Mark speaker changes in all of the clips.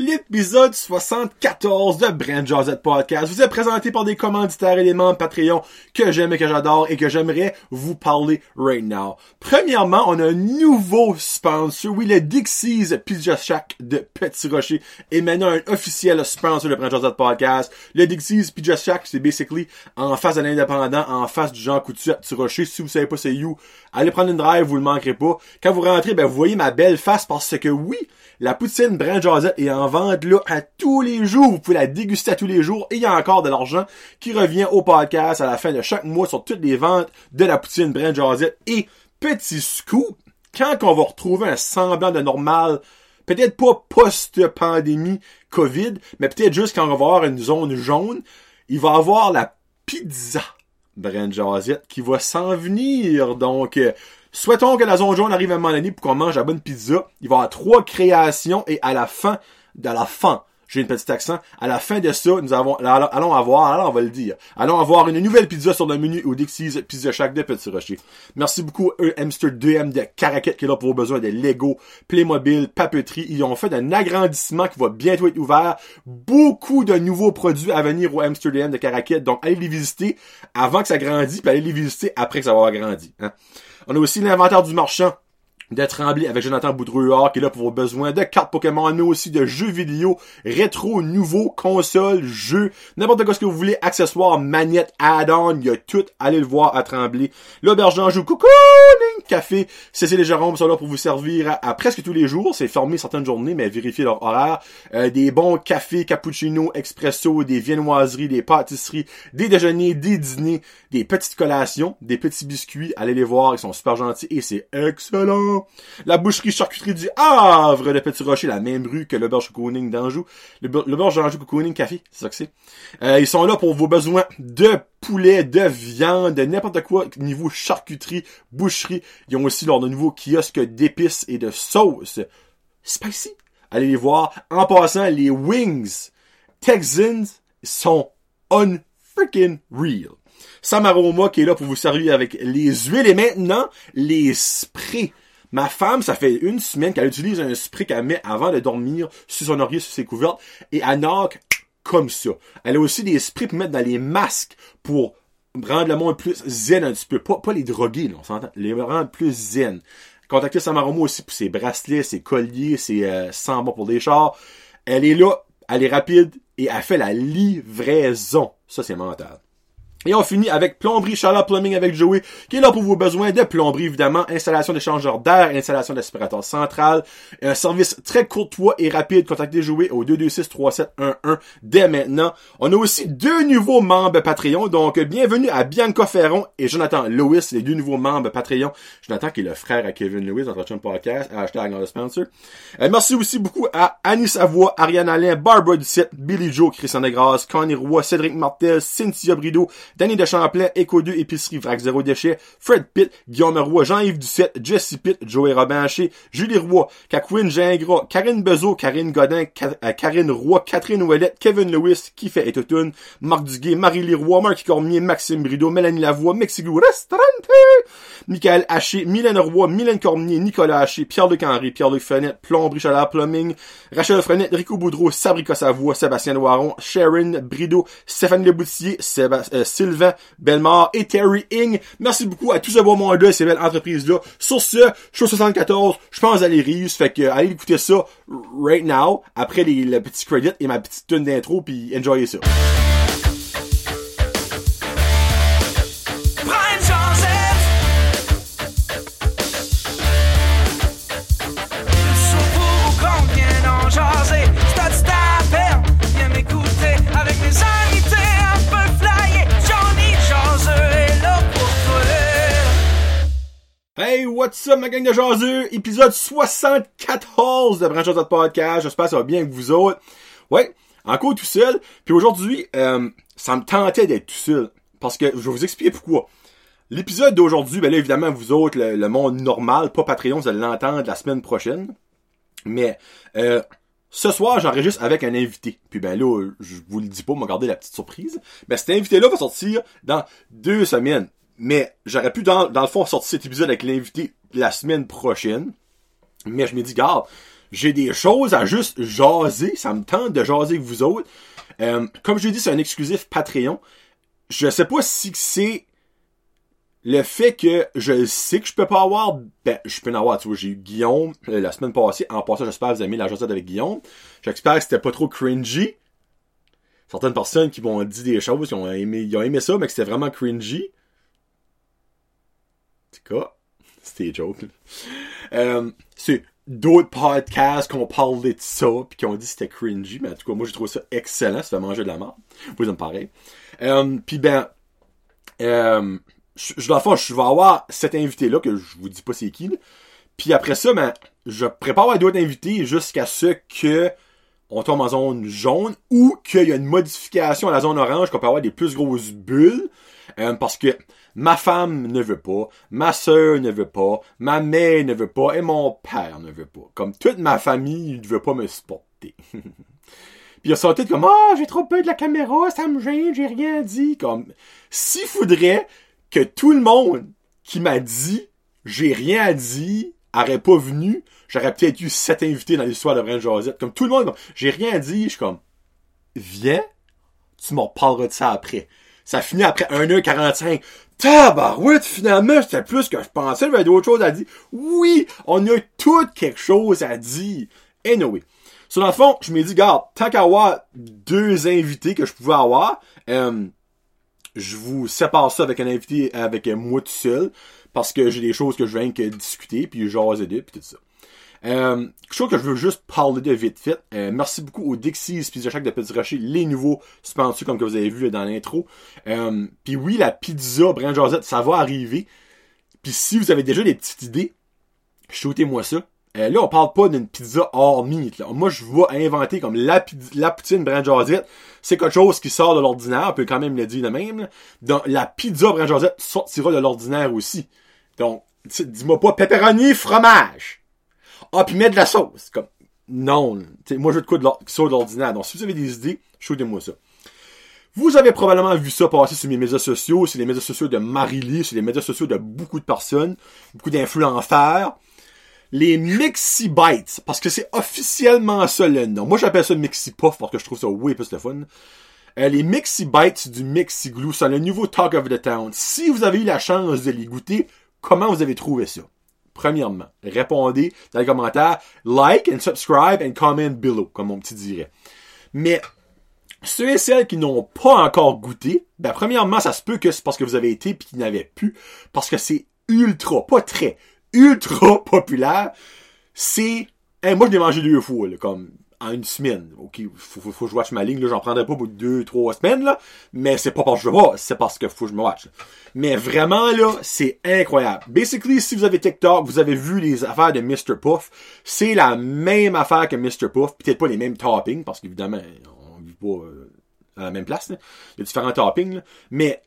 Speaker 1: L'épisode 74 de Brand Josette Podcast vous est présenté par des commanditaires éléments Patreon que j'aime et que j'adore et que j'aimerais vous parler right now. Premièrement, on a un nouveau sponsor. Oui, le Dixie's Pizza Shack de Petit Rocher est maintenant un officiel sponsor de Brand Josette Podcast. Le Dixie's Pizza Shack, c'est basically en face de l'indépendant, en face du Jean Coutu à Petit Rocher. Si vous savez pas c'est où, allez prendre une drive, vous le manquerez pas. Quand vous rentrez, ben vous voyez ma belle face parce que oui, la poutine Brand Josette est en vente là à tous les jours. Vous pouvez la déguster à tous les jours et il y a encore de l'argent qui revient au podcast à la fin de chaque mois sur toutes les ventes de la poutine Brand Josette. Et petit scoop, quand on va retrouver un semblant de normal, peut-être pas post-pandémie COVID, mais peut-être juste quand on va avoir une zone jaune, il va avoir la pizza Brand Josette qui va s'en venir. Donc, euh, Souhaitons que la zone jaune arrive à un moment donné pour qu'on mange la bonne pizza. Il va y avoir trois créations et à la fin, de la fin, j'ai une petite accent. À la fin de ça, nous avons, allons avoir, alors on va le dire, allons avoir une nouvelle pizza sur le menu au Dixie's Pizza Shack de Petit Rocher. Merci beaucoup à Hamster 2M de Caraquette qui est là pour vos besoins de Lego, Playmobil, papeterie. Ils ont fait un agrandissement qui va bientôt être ouvert. Beaucoup de nouveaux produits à venir au Hamster 2M de Caraquette. Donc, allez les visiter avant que ça grandisse, puis allez les visiter après que ça va avoir grandi. Hein. On a aussi l'inventaire du marchand de Tremblay avec Jonathan Boudrouard qui est là pour vos besoins de cartes Pokémon, on a aussi de jeux vidéo, rétro, nouveaux, consoles, jeux, n'importe quoi ce que vous voulez, accessoires, manettes, add-on, il y a tout, allez le voir à Tremblay. L'auberge joue coucou, café, Cécile et Jérôme sont là pour vous servir à, presque tous les jours, c'est fermé certaines journées, mais vérifiez leur horaire. Euh, des bons cafés, cappuccino, expresso, des viennoiseries, des pâtisseries, des déjeuners, des dîners, des petites collations, des petits biscuits, allez les voir, ils sont super gentils et c'est excellent. La boucherie charcuterie du Havre de Petit Rocher, la même rue que le Berge Cocooning d'Anjou. Le, Berge d'Anjou Cocooning Café, c'est ça que c'est. Euh, ils sont là pour vos besoins de poulet, de viande, de n'importe quoi, niveau charcuterie, boucherie. Ils ont aussi leur nouveau kiosque d'épices et de sauces. Spicy. Allez les voir. En passant, les wings Texans sont un freaking real. Samaroma qui est là pour vous servir avec les huiles et maintenant les sprays Ma femme, ça fait une semaine qu'elle utilise un spray qu'elle met avant de dormir sur son oreiller, sur ses couvertes, et elle knock comme ça. Elle a aussi des sprays pour mettre dans les masques pour rendre le monde plus zen un petit peu. Pas, pas les droguer, là, on s'entend. Les rendre plus zen. Contactez Samaromo aussi pour ses bracelets, ses colliers, ses euh, sambons pour des chars. Elle est là, elle est rapide et elle fait la livraison. Ça, c'est mental. Et on finit avec Plomberie Chaleur Plumbing avec Joey, qui est là pour vos besoins de plomberie, évidemment, installation d'échangeur d'air, installation d'aspirateur central, un service très courtois et rapide. Contactez Joey au 226-3711 dès maintenant. On a aussi deux nouveaux membres Patreon, donc bienvenue à Bianca Ferron et Jonathan Lewis, les deux nouveaux membres Patreon. Jonathan qui est le frère à Kevin Lewis, notre podcast, hashtag sponsor. Euh, merci aussi beaucoup à Annie Savoie, Ariane Alain, Barbara Ducette, Billy Joe, Christian Negras, Connie Roy, Cédric Martel, Cynthia Brideau, Danny de Champlain, Eco 2, Épicerie, Vrac 0 Déchet, Fred Pitt, Guillaume Roy, Jean-Yves Ducette, Jesse Pitt, Joey Robin Haché, Julie Roy, Kakwin Gingras, Karine Bezo, Karine Godin, euh, Karine Roy, Catherine Ouellette, Kevin Lewis, fait Etotun, Marc Duguay, Marie-Lee Roy, Marc Cormier, Maxime Brideau, Mélanie Lavoie, Mexico Restaurante, Michael Haché, Mylène Roy, Mylène Cormier, Nicolas Haché, Pierre-Luc Henry, Pierre-Luc Fenêtre, Plomberie Chalard Plumbing, Rachel Frenette, Rico Boudreau, Sabrica Savoie, Sébastien Loiron, Sharon Brideau, Stéphane Leboutier, Sébastien, euh, Sylvain Belmar et Terry Ing. Merci beaucoup à tous ces beaux monde et ces belles entreprises-là. Sur ce, show 74, je pense à les rives. Fait que allez écouter ça right now, après les, le petit credit et ma petite tune d'intro, puis enjoyez ça. What's up, ma gang de jaseux? Épisode 74 de Branche de Podcast. J'espère que ça va bien avec vous autres. Ouais, encore tout seul. Puis aujourd'hui, euh, ça me tentait d'être tout seul. Parce que je vais vous expliquer pourquoi. L'épisode d'aujourd'hui, ben là, évidemment, vous autres, le, monde normal, pas Patreon, vous allez l'entendre la semaine prochaine. Mais euh, ce soir, j'enregistre avec un invité. Puis ben là, je vous le dis pas, m'a gardé la petite surprise. Mais cet invité-là va sortir dans deux semaines. Mais j'aurais pu, dans, dans le fond, sortir cet épisode avec l'invité la semaine prochaine. Mais je me dis, garde, j'ai des choses à juste jaser. Ça me tente de jaser avec vous autres. Euh, comme je l'ai dit, c'est un exclusif Patreon. Je sais pas si c'est le fait que je sais que je peux pas avoir, ben, je peux en avoir, tu vois, j'ai eu Guillaume euh, la semaine passée. En passant, j'espère que vous avez aimé la jasette avec Guillaume. J'espère que c'était pas trop cringy. Certaines personnes qui m'ont dit des choses, qui ont aimé, ils ont aimé ça, mais que c'était vraiment cringy. En tout cas, c'était joke. Euh, c'est d'autres podcasts qui ont parlé de ça, puis qui ont dit que c'était cringy, mais en tout cas, moi, j'ai trouvé ça excellent, ça fait manger de la merde. Vous, me paraît. Euh, puis ben, euh, je, dans le fond, je vais avoir cet invité-là, que je vous dis pas c'est qui. Puis après ça, ben, je prépare d'autres invités jusqu'à ce que on tombe en zone jaune ou qu'il y a une modification à la zone orange, qu'on peut avoir des plus grosses bulles. Euh, parce que ma femme ne veut pas, ma soeur ne veut pas, ma mère ne veut pas et mon père ne veut pas. Comme toute ma famille ne veut pas me supporter. Puis ils sont tous comme Ah, j'ai trop peur de la caméra, ça me gêne, j'ai rien dit. Comme s'il faudrait que tout le monde qui m'a dit j'ai rien dit aurait pas venu, j'aurais peut-être eu sept invités dans l'histoire de Brent Josette. Comme tout le monde, j'ai rien dit, je suis comme Viens, tu m'en parleras de ça après. Ça finit après 1h45. Tabarouette, finalement, c'était plus que je pensais, avait d'autres choses à dire. Oui, on a tout quelque chose à dire. Anyway. Sur le fond, je me dis, garde, tant qu'à avoir deux invités que je pouvais avoir, euh, je vous sépare ça avec un invité, avec moi tout seul, parce que j'ai des choses que je viens que discuter, puis jaser d'eux, puis tout ça. Euh, quelque chose que je veux juste parler de vite fait. Euh, merci beaucoup aux Dixies Pizza Shack de Petit Rocher, les nouveaux sponsors comme que vous avez vu dans l'intro. Euh, Puis oui, la pizza Brand Josette, ça va arriver. Puis si vous avez déjà des petites idées, shootez-moi ça. Euh, là, on parle pas d'une pizza hors meat. Là. Moi, je vais inventer comme la, la poutine Brand Josette. C'est quelque chose qui sort de l'ordinaire. On peut quand même le dire de même. Donc, la pizza Brand Josette sortira de l'ordinaire aussi. Donc, dis-moi pas pepperoni, fromage. Ah, puis mettre de la sauce. Comme, non. moi, je veux de quoi de qui sort de l'ordinaire. Donc, si vous avez des idées, shootez-moi ça. Vous avez probablement vu ça passer sur mes médias sociaux, sur les médias sociaux de Marily, sur les médias sociaux de beaucoup de personnes, beaucoup d'influenceurs. Les Mixi Bites, parce que c'est officiellement ça le nom. Moi, j'appelle ça Mixi Puff parce que je trouve ça way plus le fun. Euh, les Mixi Bites du Mixi Glue, c'est le nouveau Talk of the Town. Si vous avez eu la chance de les goûter, comment vous avez trouvé ça? Premièrement, répondez dans les commentaires, like and subscribe and comment below, comme mon petit dirait. Mais ceux et celles qui n'ont pas encore goûté, ben premièrement, ça se peut que c'est parce que vous avez été puis qu'ils n'avaient plus, parce que c'est ultra, pas très, ultra populaire. C'est, hein, moi je l'ai mangé deux fois, là, comme en une semaine. Ok, faut, faut, faut que je watch ma ligne, là, j'en prendrai pas pour deux, trois semaines, là, mais c'est pas parce que je vois, c'est parce que faut que je me watch. Mais vraiment, là, c'est incroyable. Basically, si vous avez TikTok, vous avez vu les affaires de Mr. Puff, c'est la même affaire que Mr. Puff, peut-être pas les mêmes toppings, parce qu'évidemment, on vit pas euh, à la même place, là. Il y a différents toppings, là. mais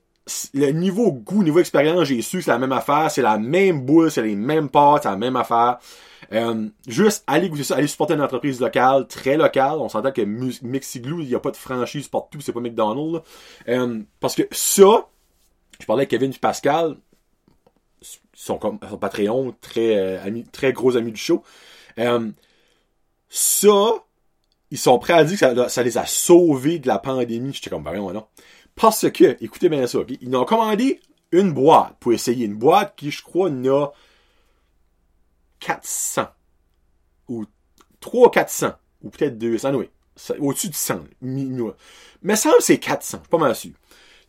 Speaker 1: le niveau goût, niveau expérience, j'ai su, c'est la même affaire, c'est la même boule, c'est les mêmes pâtes, c'est la même affaire. Euh, juste, allez allez supporter une entreprise locale, très locale. On s'entend que Mexiglou, il n'y a pas de franchise partout, c'est pas McDonald's. Euh, parce que ça, je parlais avec Kevin et Pascal, son Patreon, très, euh, amis, très gros amis du show. Ça, ils sont prêts à dire que ça, les a sauvés de la pandémie. J'étais comme, ben non. Parce que, écoutez bien ça, ils ont commandé une boîte pour essayer. Une boîte qui, je crois, n'a 400 ou 3 400 ou peut-être 200, oui, au-dessus de 100. Mais ça c'est 400, je suis pas mal sûr.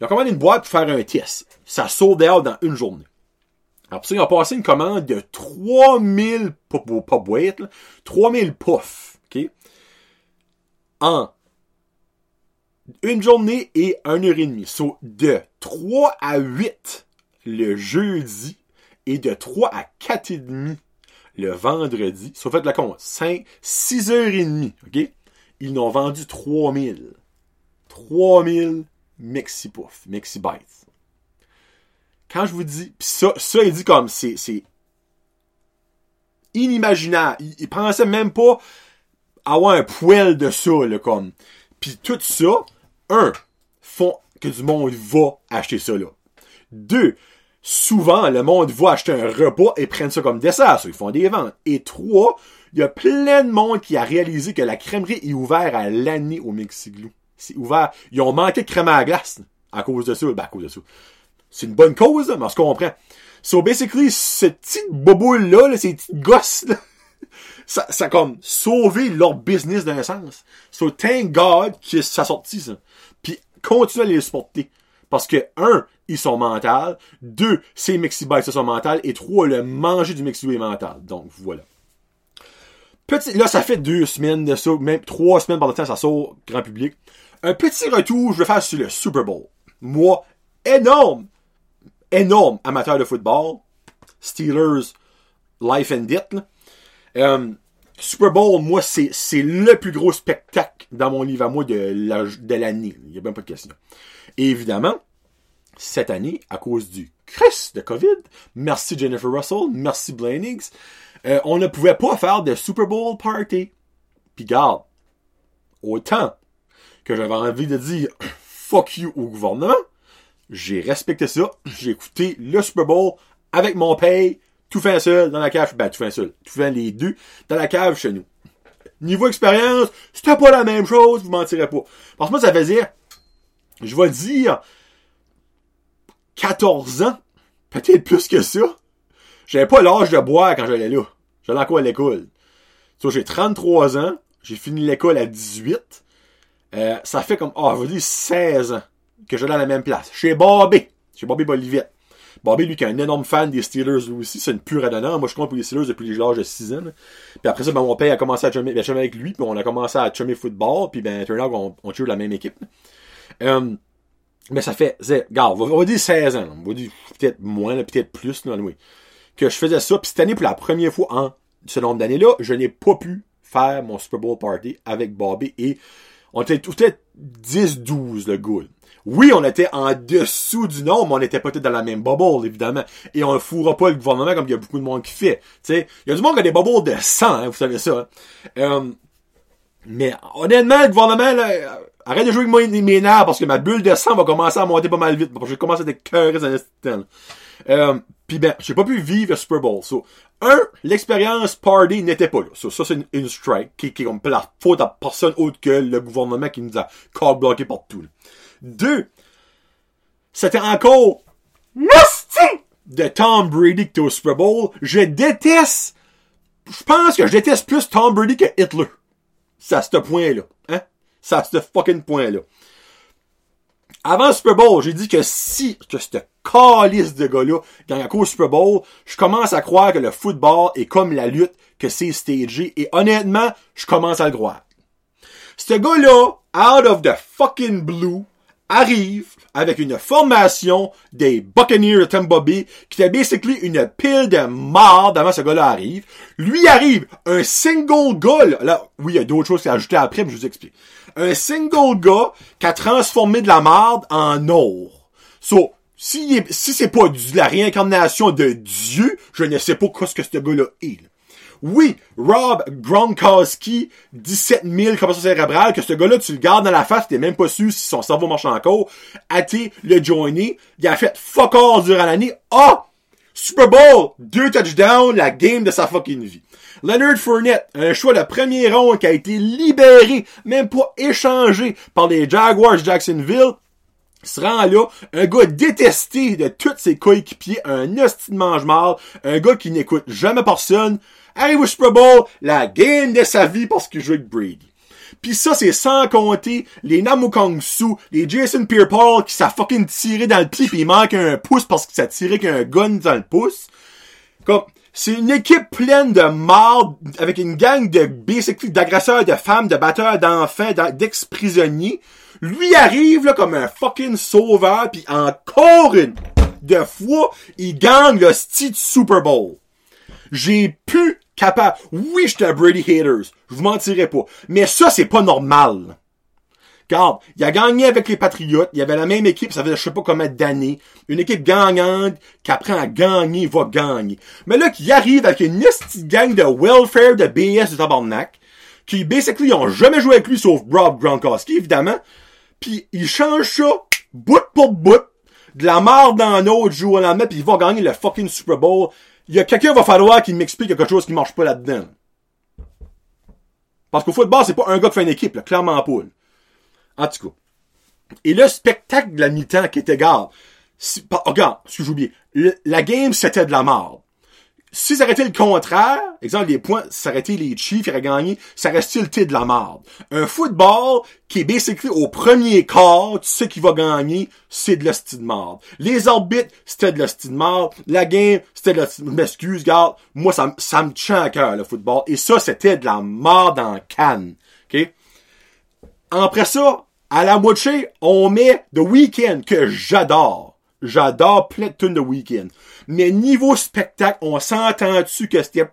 Speaker 1: Ils ont commandé une boîte pour faire un test. Ça sold out dans une journée. Pour ça, ils ont passé une commande de 3000, pas, pas boîtes, 3000 puffs, ok? En une journée et une heure et demie. So, de 3 à 8 le jeudi et de 3 à 4 et demi le vendredi. Sauf fait la compte, 5, 6 heures et demie, ok? Ils n'ont vendu 3000. 3000 Mexipuff, Mexibites. Quand je vous dis, pis ça, ça, il dit comme, c'est, c'est inimaginable. Il, il, pensait même pas avoir un poil de ça, là, comme. Puis tout ça, un, font que du monde va acheter ça, là. Deux, souvent, le monde va acheter un repas et prennent ça comme dessert. Ça, ils font des ventes. Et trois, Il y a plein de monde qui a réalisé que la crèmerie est ouverte à l'année au Mexiglou. C'est ouvert. Ils ont manqué de crème à la glace à cause de ça. Ben, à cause de ça. C'est une bonne cause, mais on se comprend. So, basically, ce petit boboule-là, là, ces petites gosses, là, ça, ça comme sauvé leur business d'un sens. So, thank God que ça a sorti, ça. Puis, continuez à les supporter. Parce que, un, ils sont mentales. Deux, ces Mexibites sont mentales. Et trois, le manger du Mexibo est mental. Donc, voilà. Petit, là, ça fait deux semaines de ça, même trois semaines par le temps, ça sort grand public. Un petit retour, je vais faire sur le Super Bowl. Moi, énorme, énorme amateur de football. Steelers, life and death. Euh, Super Bowl, moi, c'est, c'est le plus gros spectacle dans mon livre à moi de, de l'année. Il n'y a même pas de question. Évidemment, cette année, à cause du Christ de COVID, merci Jennifer Russell, merci Blaine euh, on ne pouvait pas faire de Super Bowl party. Puis garde, autant que j'avais envie de dire fuck you au gouvernement, j'ai respecté ça, j'ai écouté le Super Bowl avec mon paye, tout fait seul dans la cave, ben tout fait seul, tout fait les deux dans la cave chez nous. Niveau expérience, c'était pas la même chose, vous mentirez pas. Parce que moi, ça veut dire, je vais dire, 14 ans, peut-être plus que ça. J'avais pas l'âge de boire quand j'allais là. J'allais encore à l'école. So, j'ai 33 ans, j'ai fini l'école à 18. Euh, ça fait comme, oh, veux dire 16 ans que j'allais à la même place. Chez Bobby. Chez Bobby Bolivette. Bobby, lui, qui est un énorme fan des Steelers, lui aussi, c'est une pure adonnante. Moi, je compte pour les Steelers depuis l'âge de 6 ans. Puis après ça, ben, mon père a commencé à chummer, ben, avec lui, puis on a commencé à chummer football, puis ben, turn out, on, on tue la même équipe. Mais ça fait, regarde, on va dire 16 ans, on va dire peut-être moins, peut-être plus, là, oui. Que je faisais ça, puis cette année, pour la première fois en ce nombre d'années-là, je n'ai pas pu faire mon Super Bowl party avec Bobby et on était peut-être 10-12 le goût. Oui, on était en dessous du nombre, mais on était peut-être dans la même bubble, évidemment. Et on ne fourra pas le gouvernement comme il y a beaucoup de monde qui fait. il y a du monde qui a des bubbles de sang, hein, vous savez ça. Hein. Euh, mais honnêtement, le gouvernement, là, arrête de jouer avec moi mes nerfs parce que ma bulle de sang va commencer à monter pas mal vite. Parce que je vais commencer à cœuré dans. Euh, Puis ben, j'ai pas pu vivre le Super Bowl. So, un, l'expérience party n'était pas là. So, ça, c'est une, strike qui, qui est comme la faute à personne autre que le gouvernement qui nous a call bloqué partout. Deux, c'était encore nasty de Tom Brady qui était au Super Bowl. Je déteste, je pense que je déteste plus Tom Brady que Hitler. C'est à ce point-là. Hein? C'est à ce fucking point-là. Avant le Super Bowl, j'ai dit que si, que ce calice de gars-là gagne à cause Super Bowl, je commence à croire que le football est comme la lutte, que c'est stagé, et honnêtement, je commence à le croire. Ce gars-là, out of the fucking blue, arrive avec une formation des Buccaneers de Tampa Bay qui était basically une pile de marde avant ce gars-là arrive. Lui arrive un single gars, là, oui, il y a d'autres choses à ajouter après, mais je vous explique. Un single gars qui a transformé de la marde en or. So, si, si c'est pas de la réincarnation de Dieu, je ne sais pas ce que ce gars-là est. Oui, Rob Gronkowski, 17 000 compressions cérébrales, que ce gars-là, tu le gardes dans la face, t'es même pas sûr si son cerveau marche encore. été le joiner. Il a fait fuck all durant l'année. Ah! Super Bowl! Deux touchdowns, la game de sa fucking vie. Leonard Fournette, un choix de premier round qui a été libéré, même pas échangé par les Jaguars Jacksonville, se rend là, un gars détesté de tous ses coéquipiers, un hostie de mange un gars qui n'écoute jamais personne, arrive au Super Bowl, la game de sa vie parce qu'il joue avec Brady. Puis ça, c'est sans compter les Namukong Su, les Jason Pierre-Paul qui s'est fucking tiré dans le pied pis il manque un pouce parce qu'il s'est tiré qu'un gun dans le pouce. Comme, c'est une équipe pleine de morts avec une gang de basically d'agresseurs de femmes, de batteurs d'enfants, d'ex-prisonniers. Lui arrive là comme un fucking sauveur puis encore une de fois, il gagne le style Super Bowl. J'ai pu capable. Oui, j'étais un Brady haters. Je vous mentirai pas. Mais ça, c'est pas normal. Regarde, il a gagné avec les Patriotes. Il y avait la même équipe, ça fait je sais pas combien d'années. Une équipe gagnante qui apprend à gagner va gagner. Mais là, qui arrive avec une petite gang de welfare de BS de tabarnak, qui basically ont jamais joué avec lui sauf Rob Gronkowski, évidemment. Puis il change ça, bout pour bout, de la mort dans un autre jour au lendemain, puis il va gagner le fucking Super Bowl il y a quelqu'un va falloir qui m'explique quelque chose qui marche pas là-dedans. Parce qu'au football, c'est pas un gars qui fait une équipe, là, clairement pas. En tout cas. Et le spectacle de la mi-temps qui était, garde, si, pas- regarde, oublié. Le- la game, c'était de la merde. Si ça aurait été le contraire, exemple, les points, ça les Chiefs qui auraient gagné, ça restait le de la merde. Un football qui est basically au premier quart, tu sais qui va gagner, c'est de l'hostie de merde. Les arbitres, c'était de l'hostie de merde. La game, c'était de l'hostie M'excuse, garde. Moi, ça, me- ça me tient à cœur, le football. Et ça, c'était de la merde en canne. OK? Après ça, à la moitié, on met The Weeknd, que j'adore. J'adore plein de tunes de Weeknd. Mais niveau spectacle, on s'entend-tu que c'était...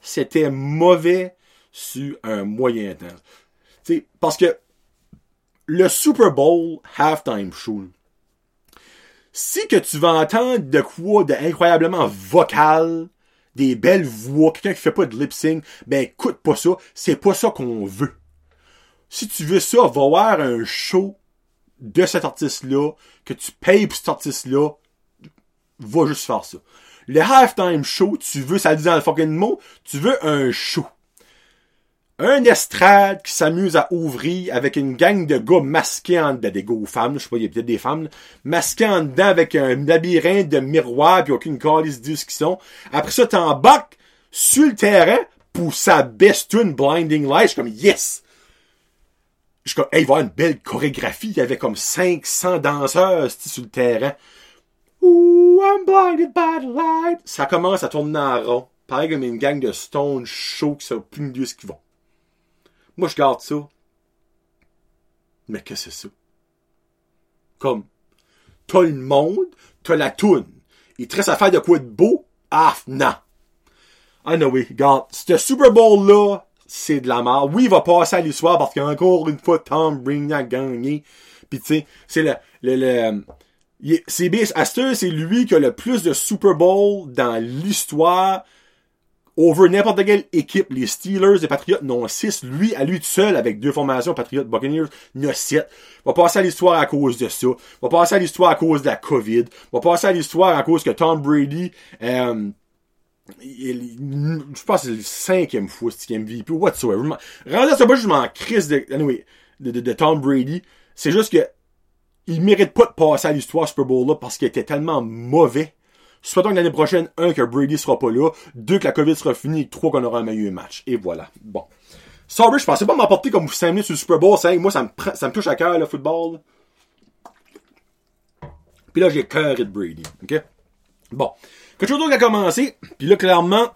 Speaker 1: C'était mauvais sur un moyen temps. Tu sais, parce que le Super Bowl halftime show, si que tu vas entendre de quoi de incroyablement vocal, des belles voix, quelqu'un qui fait pas de lip sync, ben écoute pas ça, c'est pas ça qu'on veut. Si tu veux ça, va voir un show de cet artiste-là, que tu payes pour cet artiste-là, va juste faire ça. Le halftime show, tu veux, ça dit dans le fucking mot, tu veux un show. Un estrade qui s'amuse à ouvrir avec une gang de gars masqués en ben, des gars ou femmes, je sais pas, il y a peut-être des femmes, masqués en dedans avec un labyrinthe de miroirs puis aucune calice de ce qu'ils sont. Après ça, t'embarques sur le terrain pour sa best tune Blinding Light. Je suis comme, yes! Je suis comme, hey, il va y avoir une belle chorégraphie. Il y avait comme 500 danseurs sur le terrain. Ooh, I'm blinded by the light. Ça commence à tourner en rond. Pareil comme une gang de stone chauds qui savent plus mieux ce qu'ils vont. Moi, je garde ça. Mais que c'est ça? Comme, t'as le monde, t'as la toune. Il te reste à faire de quoi de beau? Ah, non. Ah, no, oui, regarde, ce Super Bowl-là, c'est de la merde. Oui, il va passer à l'histoire parce qu'encore une fois, Tom Brady a gagné. Puis tu sais, c'est le, le, le c'est heure, c'est lui qui a le plus de Super Bowl dans l'histoire over n'importe quelle équipe. Les Steelers, les Patriots n'ont 6. Lui, à lui seul, avec deux formations, Patriots, Buccaneers, il a 7. Va passer à l'histoire à cause de ça. Va passer à l'histoire à cause de la COVID. Va passer à l'histoire à cause que Tom Brady, euh, il- je pense que c'est le cinquième fois ce MVP whatsoever. Rendu à ce point, je m'en crise de, anyway, de, de, de Tom Brady. C'est juste que il mérite pas de passer à l'histoire Super Bowl là parce qu'il était tellement mauvais. Souhaitons que l'année prochaine, un, que Brady sera pas là, deux, que la COVID sera finie, trois, qu'on aura un meilleur match. Et voilà. Bon. Sorry, je pensais pas m'emporter comme 5 minutes sur le Super Bowl. cinq. Moi, ça me, ça me touche à cœur, le football. Puis là, j'ai cœur de Brady. OK? Bon. Quelque chose d'autre a commencé. Puis là, clairement,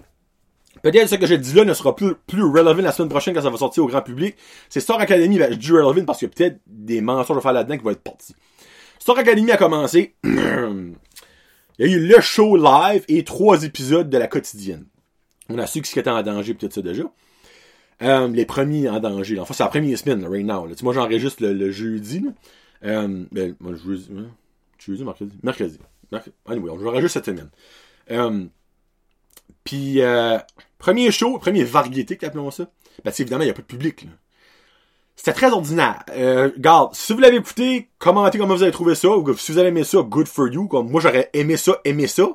Speaker 1: peut-être ce que j'ai dit là ne sera plus, plus relevant la semaine prochaine quand ça va sortir au grand public. C'est Star Academy. Ben, je dis relevant parce a peut-être des mensonges à faire là-dedans qui vont être partis. Star Academy a commencé. Il y a eu le show live et trois épisodes de la quotidienne. On a su ce qui était en danger peut-être ça déjà. Euh, les premiers en danger. Enfin, c'est la première semaine, right now. Tu moi, j'enregistre le, le jeudi. Euh, ben, moi, le jeudi, hein? jeudi, mercredi, mercredi. mercredi. Anyway, on j'enregistre cette semaine. Euh, Puis, euh, premier show, premier variété, appelons ça. Ben, évidemment, il n'y a pas de public. Là. C'était très ordinaire. Euh, regarde, si vous l'avez écouté, commentez comment vous avez trouvé ça, ou si vous avez aimé ça, good for you. Comme moi, j'aurais aimé ça, aimé ça.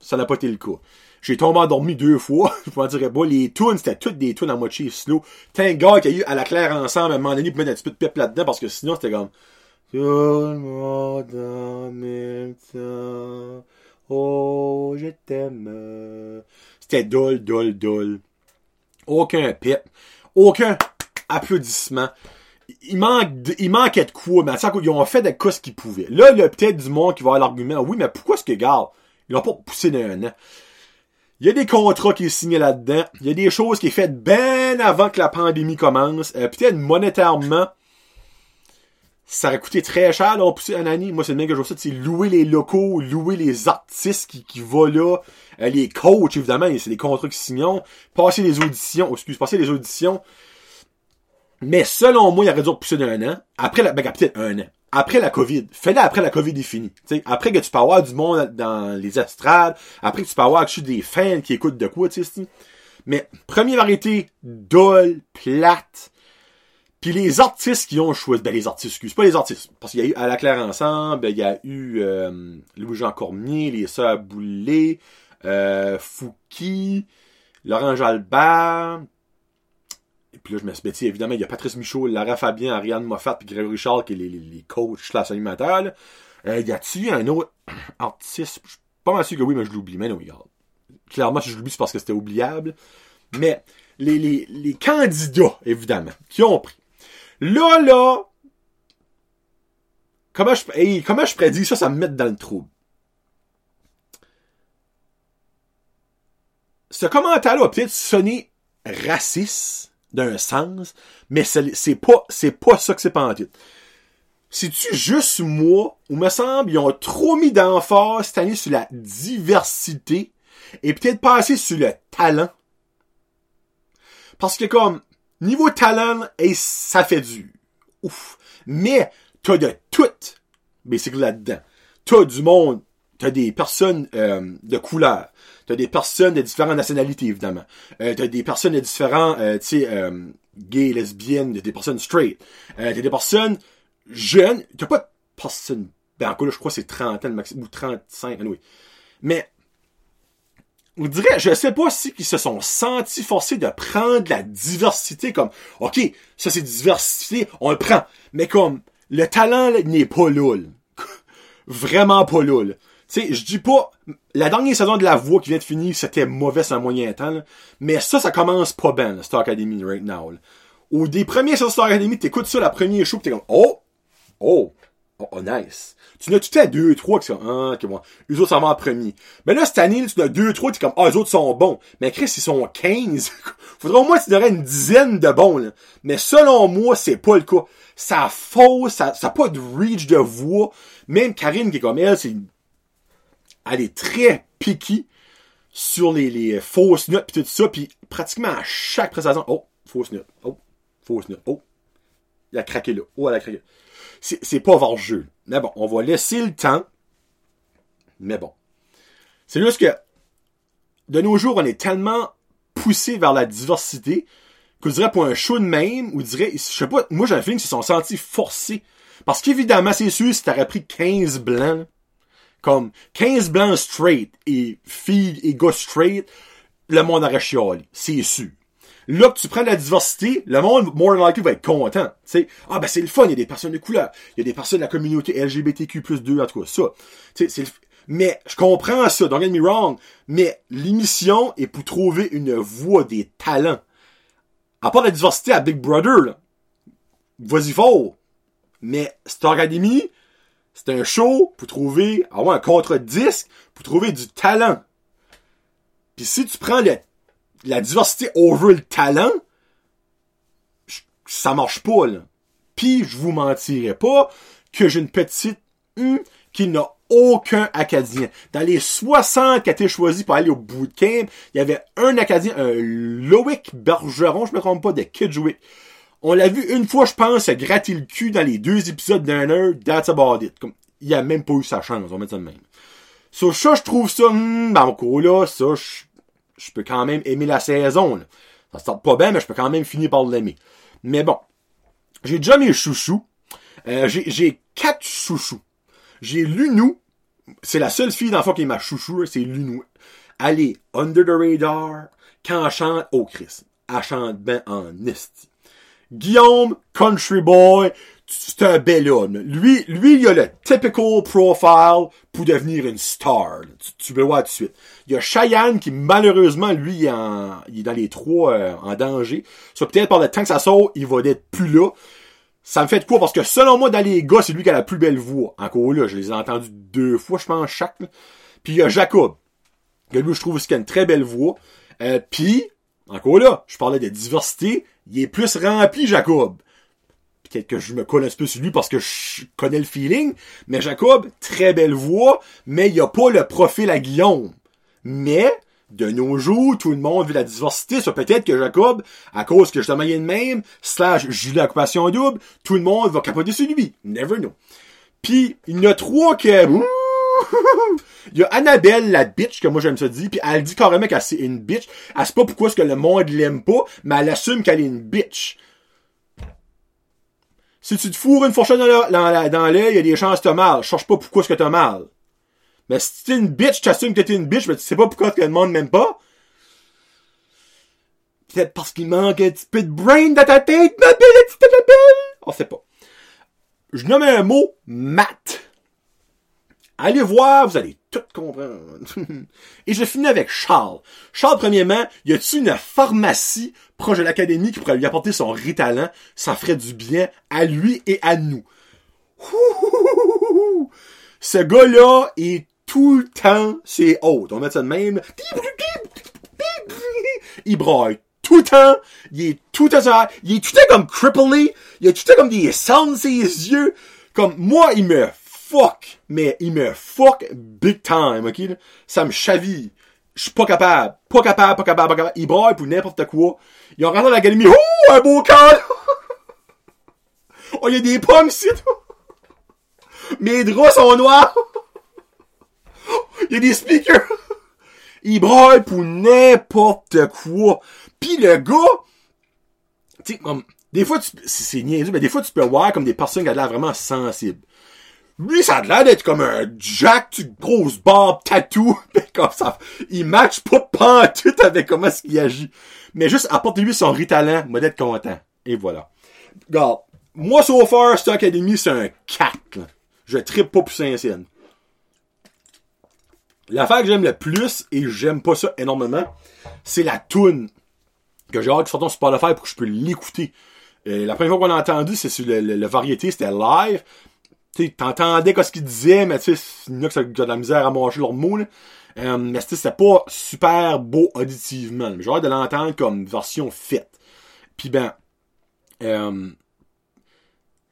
Speaker 1: Ça n'a pas été le cas. J'ai tombé endormi deux fois. Je m'en dirais pas. Les tunes, c'était toutes des tunes à moitié slow. T'as un gars qui a eu à la claire ensemble à un moment donné pour mettre un petit peu de pipe là-dedans parce que sinon c'était comme le temps. Oh, je t'aime. C'était dol, dol, dol. Aucun pip. Aucun applaudissement. Il, manque il manquait de quoi, mais ils ont fait de quoi ce qu'ils pouvaient. Là, il y a peut-être du monde qui va avoir l'argument. Oui, mais pourquoi est-ce que, garde, ils l'ont pas poussé d'un an? Il y a des contrats qui sont signés là-dedans. Il y a des choses qui sont faites bien avant que la pandémie commence. Euh, peut-être monétairement, ça aurait coûté très cher d'avoir poussé un année. Moi, c'est le même que je vois ça, c'est louer les locaux, louer les artistes qui, qui vont là, euh, les coachs, évidemment, c'est des contrats qui signent, passer les auditions, oh, excuse, passer les auditions. Mais selon moi, il aurait dû repousser d'un an. Après la, ben, peut-être un an. Après la COVID. Fais-le après la COVID est finie. T'sais, après que tu peux avoir du monde dans les estrades, après que tu peux avoir que des fans qui écoutent de quoi, tu sais. Mais, première variété, dol, plate. Puis les artistes qui ont choisi, ben les artistes, excuse, pas les artistes, parce qu'il y a eu À la Claire Ensemble, il y a eu euh, Louis-Jean Cormier, les Sœurs Boulay, euh, Fouki, Laurent Jalbert. Puis là, je me suis bêtis, évidemment, il y a Patrice Michaud, Lara Fabien, Ariane Moffat, puis Grégory Richard, qui est les, les, coachs slash animateurs. Là. Euh, y a-t-il un autre artiste? Je suis pas sûr que oui, mais je l'oublie. Mais non, regarde. Clairement, si je l'oublie, c'est parce que c'était oubliable. Mais les, les, candidats, évidemment, qui ont pris. Là, là, comment je, comment je prédis ça, ça me met dans le trouble. Ce commentaire-là a peut-être sonné raciste d'un sens, mais c'est pas, c'est pas ça que c'est titre. C'est-tu juste moi, ou me semble, ils ont trop mis d'emphase cette année sur la diversité et peut-être pas assez sur le talent? Parce que comme, niveau talent, et ça fait du ouf. Mais, t'as de tout, que là-dedans. T'as du monde, t'as des personnes euh, de couleur, t'as des personnes de différentes nationalités, évidemment. Euh, t'as des personnes de différents, euh, tu sais, euh, gays, lesbiennes, des personnes straight. Euh, t'as des personnes jeunes, t'as pas de personnes, ben encore là, je crois c'est 30 ans maximum, ou 35, oui. Mais, on dirait, je sais pas si ils se sont sentis forcés de prendre la diversité comme, ok, ça c'est diversité, on le prend. Mais comme, le talent n'est pas là, Vraiment pas Tu sais, je dis pas, la dernière saison de La Voix qui vient de finir, c'était mauvais sur un moyen temps, mais ça, ça commence pas bien, Star Academy, right now, là. Au des premiers saisons de Star Academy, t'écoutes ça, la première show, pis t'es comme, oh, oh, oh, oh nice. Tu n'as tout à deux, trois qui sont, ah, ok, bon. Les autres, ça va en premier. Mais là, cette année, tu as deux, trois, t'es comme, ah, les autres sont bons. Mais Chris, ils sont 15. Faudrait au moins, tu aurais une dizaine de bons, là. Mais selon moi, c'est pas le cas. Ça fausse, ça, ça pas de reach de voix. Même Karine, qui est comme elle, c'est, elle est très picky sur les, les fausses notes pis tout ça, puis pratiquement à chaque prestation, oh, fausse note, oh, fausse note, oh, il a craqué là, oh, elle a craqué c'est pas avoir jeu. Mais bon, on va laisser le temps. Mais bon. C'est juste que, de nos jours, on est tellement poussé vers la diversité que je dirais pour un show de même, ou je dirais, je sais pas, moi j'ai un feeling qu'ils se sont sentis forcés. Parce qu'évidemment, c'est sûr, si t'aurais pris 15 blancs, comme 15 blancs straight et filles et gars straight, le monde aurait chialé. C'est sûr. Là que tu prends la diversité, le monde, more than likely, va être content. sais ah ben c'est le fun, il y a des personnes de couleur, il y a des personnes de la communauté LGBTQ+, 2, en tout ça. c'est. Mais je comprends ça, don't get me wrong, mais l'émission est pour trouver une voie des talents. À part la diversité à Big Brother, là, vas-y fort. Mais Star Academy, c'est un show pour trouver, avoir un contre-disque, pour trouver du talent. Puis si tu prends le la diversité over le talent, ça marche pas, là. Puis, je vous mentirai pas que j'ai une petite hum, qui n'a aucun Acadien. Dans les 60 qui a été choisis pour aller au bootcamp, il y avait un Acadien, un Loic Bergeron, je me trompe pas, de Kidgewick. On l'a vu une fois, je pense, se gratter le cul dans les deux épisodes d'un heure, that's about it. Il a même pas eu sa chance, on va mettre ça de même. Sur ça, je trouve ça, hum, ben, là, ça, je je peux quand même aimer la saison. Là. Ça sort pas bien, mais je peux quand même finir par l'aimer. Mais bon, j'ai déjà mes chouchous. Euh, j'ai quatre chouchous. J'ai Lunou. C'est la seule fille d'enfant qui est ma chouchou, c'est Lunou. Elle est under the radar. Quand elle chante, oh Chris, elle chante bien en esti. Guillaume, country boy, c'est un bel homme. Lui, lui, il a le typical profile pour devenir une star. Tu, tu peux le voir tout de suite. Il y a Cheyenne qui, malheureusement, lui, il est, en, il est dans les trois euh, en danger. Ça peut-être par le temps que ça sort, il va être plus là. Ça me fait de quoi? Parce que selon moi, dans les gars, c'est lui qui a la plus belle voix. Encore là, je les ai entendus deux fois, je pense, chaque. Puis il y a Jacob. Que lui, je trouve qu'il a une très belle voix. Euh, puis, encore là, je parlais de diversité. Il est plus rempli, Jacob peut-être que je me connais un peu sur lui parce que je connais le feeling, mais Jacob, très belle voix, mais il a pas le profil à Guillaume. Mais, de nos jours, tout le monde veut la diversité, ça peut-être que Jacob, à cause que justement il est de même, slash Julie Occupation Double, tout le monde va capoter sur lui. Never know. Puis, il y en a trois que... Il y a Annabelle, la bitch, que moi j'aime ça dire, puis elle dit carrément qu'elle c'est une bitch. Elle sait pas pourquoi est-ce que le monde l'aime pas, mais elle assume qu'elle est une bitch. Si tu te fourres une fourchette dans l'œil, il y a des chances que t'as mal. Je cherche pas pourquoi est-ce que t'as mal. Mais si t'es une bitch, t'assumes que t'es une bitch, mais tu sais pas pourquoi que le monde m'aime pas. Peut-être parce qu'il manque un petit peu de brain dans ta tête, ma belle petite belle. On sait pas. Je nomme un mot, mat. Allez voir, vous allez tout comprendre. Et je finis avec Charles. Charles, premièrement, y a-tu une pharmacie proche de l'académie qui pourrait lui apporter son ritalent? Ça ferait du bien à lui et à nous. Ce gars-là est tout le temps, c'est haute. On met ça de même. Il braille tout le temps. Il est tout le temps, il est tout le temps comme cripplé. Il a tout le temps comme des cendres ses yeux. Comme, moi, il me fuck. Mais il me fuck big time, ok? Ça me chaville. Je suis pas capable. Pas capable, pas capable, pas capable. Il braille pour n'importe quoi. Il a rentré dans l'académie. Oh, un beau cœur! oh, il y a des pommes ici. Mes draps sont noirs. Il y a des speakers. Il braille pour n'importe quoi. Pis le gars, tu sais, comme, des fois, c'est niaiseux, mais des fois, tu peux voir comme des personnes qui ont l'air vraiment sensibles. Lui, ça a l'air d'être comme un Jack, tu grosse barbe, tatou, comme ça. Il match pas tout avec comment est-ce agit. Mais juste apportez-lui son ritalent, moi d'être content. Et voilà. Regarde, moi, so far, Star Academy, c'est un 4, Je tripe pas plus Saint-Sienne. L'affaire que j'aime le plus, et j'aime pas ça énormément, c'est la toune que j'ai hâte de sortir sur Spotify pour que je peux l'écouter. Euh, la première fois qu'on l'a entendu, c'est sur le, le, variété, c'était live. Tu t'entendais ce qu'ils disaient, mais tu sais, il y a de la misère à manger leurs mots, là. Euh, mais c'était pas super beau auditivement. J'ai hâte de l'entendre comme version faite. Puis ben, euh,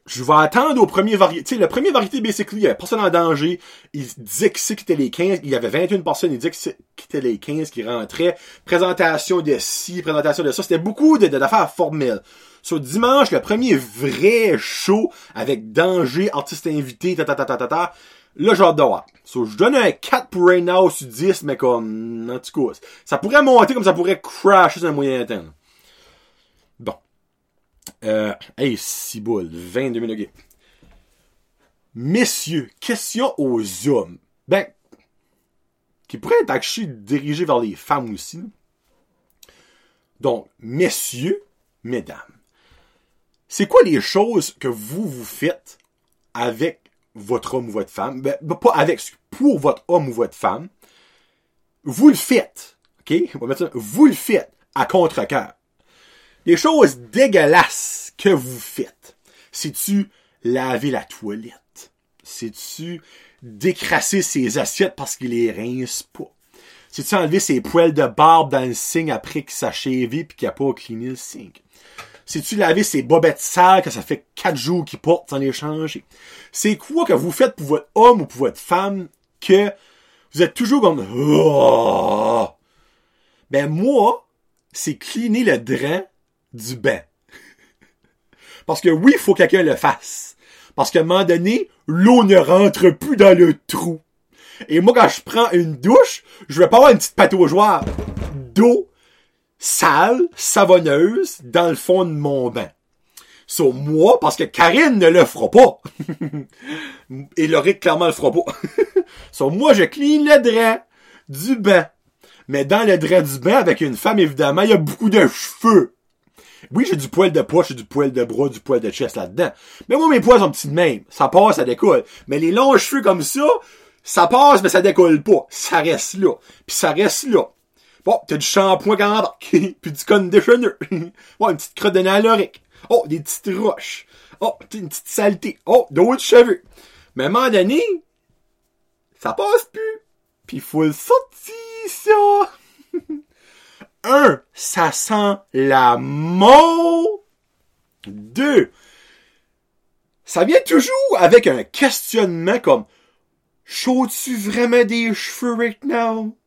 Speaker 1: je vais attendre au premier variété. Tu sais, le premier variété, basically, il y avait personne en danger. Il disait que c'était les 15. Il y avait 21 personnes. Il disait que c'était les 15 qui rentraient. Présentation de ci, présentation de ça. C'était beaucoup d'affaires formelles. Sur dimanche, le premier vrai show avec danger, artiste invité, ta ta ta ta ta ta. Là, j'ai hâte de voir. So, je donne un 4 pour Right Now sur 10, mais comme, en tout cas, ça pourrait monter comme ça pourrait crasher sur un moyen temps. Bon. Euh, hey, si boule, 22 minutes. Messieurs, question aux hommes. Ben, qui pourrait être actually dirigé vers les femmes aussi. Donc, messieurs, mesdames, c'est quoi les choses que vous vous faites avec votre homme ou votre femme? Ben, ben pas avec, pour votre homme ou votre femme. Vous le faites. OK? On va mettre ça. Vous le faites à contre-cœur. Les choses dégueulasses que vous faites. C'est-tu laver la toilette? C'est-tu décrasser ses assiettes parce qu'il les rince pas? C'est-tu enlever ses poils de barbe dans le signe après qu'il chévé pis qu'il a pas cleané le sink? C'est-tu laver ses bobettes sales que ça fait quatre jours qu'il porte sans les changer? C'est quoi que vous faites pour votre homme ou pour votre femme que vous êtes toujours comme, oh! Ben, moi, c'est cleaner le drain du bain. Parce que oui, il faut que quelqu'un le fasse. Parce qu'à un moment donné, l'eau ne rentre plus dans le trou. Et moi, quand je prends une douche, je vais pas avoir une petite pataugeoire d'eau sale, savonneuse, dans le fond de mon bain. Sur moi, parce que Karine ne le fera pas. Et Laurie, clairement, le fera pas. Sur moi, je clean le drap du bain. Mais dans le drap du bain, avec une femme, évidemment, il y a beaucoup de cheveux. Oui, j'ai du poil de poche, du poil de bras, du poil de chest là-dedans. Mais moi, mes poils sont petits de même. Ça passe, ça décolle. Mais les longs cheveux comme ça, ça passe, mais ça décolle pas. Ça reste là. Puis ça reste là. Bon, t'as du shampoing quand puis du conditioner. ouais, une petite crotte de nez Oh, des petites roches. Oh, une petite saleté. Oh, d'autres cheveux. Mais à un moment donné, ça passe plus. Puis faut le sortir, ça. un, ça sent la mort. Deux, ça vient toujours avec un questionnement comme Chaud-tu vraiment des cheveux right now?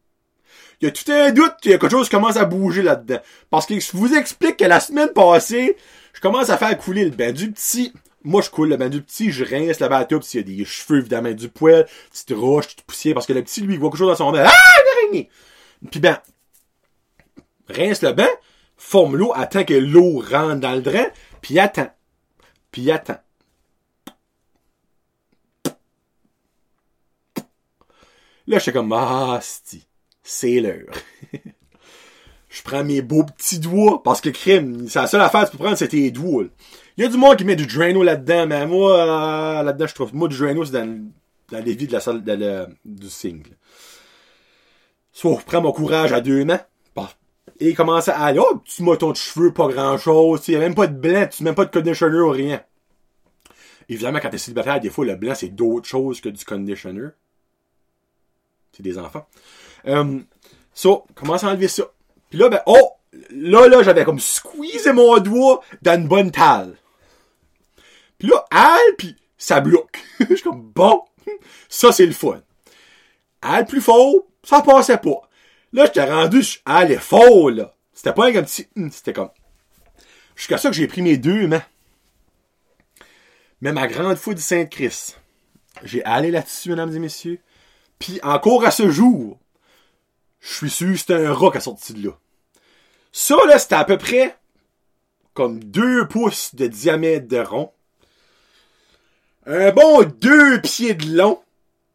Speaker 1: Il y a tout un doute qu'il y a quelque chose qui commence à bouger là-dedans. Parce que je vous explique que la semaine passée, je commence à faire couler le bain du petit. Moi, je coule le bain du petit, je rince la batube s'il y a des cheveux, évidemment, du poil, petite roche, petite poussière, parce que le petit, lui, il voit quelque chose dans son bain. Ah, l'araignée! Puis ben, rince le bain, forme l'eau, attend que l'eau rentre dans le drain, puis attend. Puis attend. Là, je suis comme, ah, c'est l'heure. Je prends mes beaux petits doigts, parce que crime, c'est la seule affaire que tu peux prendre, c'est tes doigts. Il y a du monde qui met du Drano là-dedans, mais moi, euh, là-dedans, je trouve, moi, du Drano, c'est dans, dans les vies de la salle, de la- du single. Soit je prends mon courage à deux mains, bah, et il commence à aller, oh, petit moton de cheveux, pas grand-chose, il y a même pas de blanc, tu même pas de conditioner ou rien. Évidemment, quand t'es célibataire, des fois, le blanc, c'est d'autres choses que du conditioner. C'est des enfants. Euh, so, commence à enlever ça. Puis là, ben, oh! Là, là, j'avais comme squeezé mon doigt dans une bonne talle. Puis là, elle, puis ça bloque. Je suis comme, bon, ça, c'est le fun. Elle plus fort, ça passait pas. Là, j'étais rendu, est fort, là. C'était pas un petit, hum, c'était comme, jusqu'à ça que j'ai pris mes deux mains. Mais ma grande foi du Sainte-Christ, j'ai allé là-dessus, mesdames et messieurs. Puis encore à ce jour, je suis sûr que c'était un rat qui a sorti de là. Ça, là, c'était à peu près comme deux pouces de diamètre de rond. Un bon deux pieds de long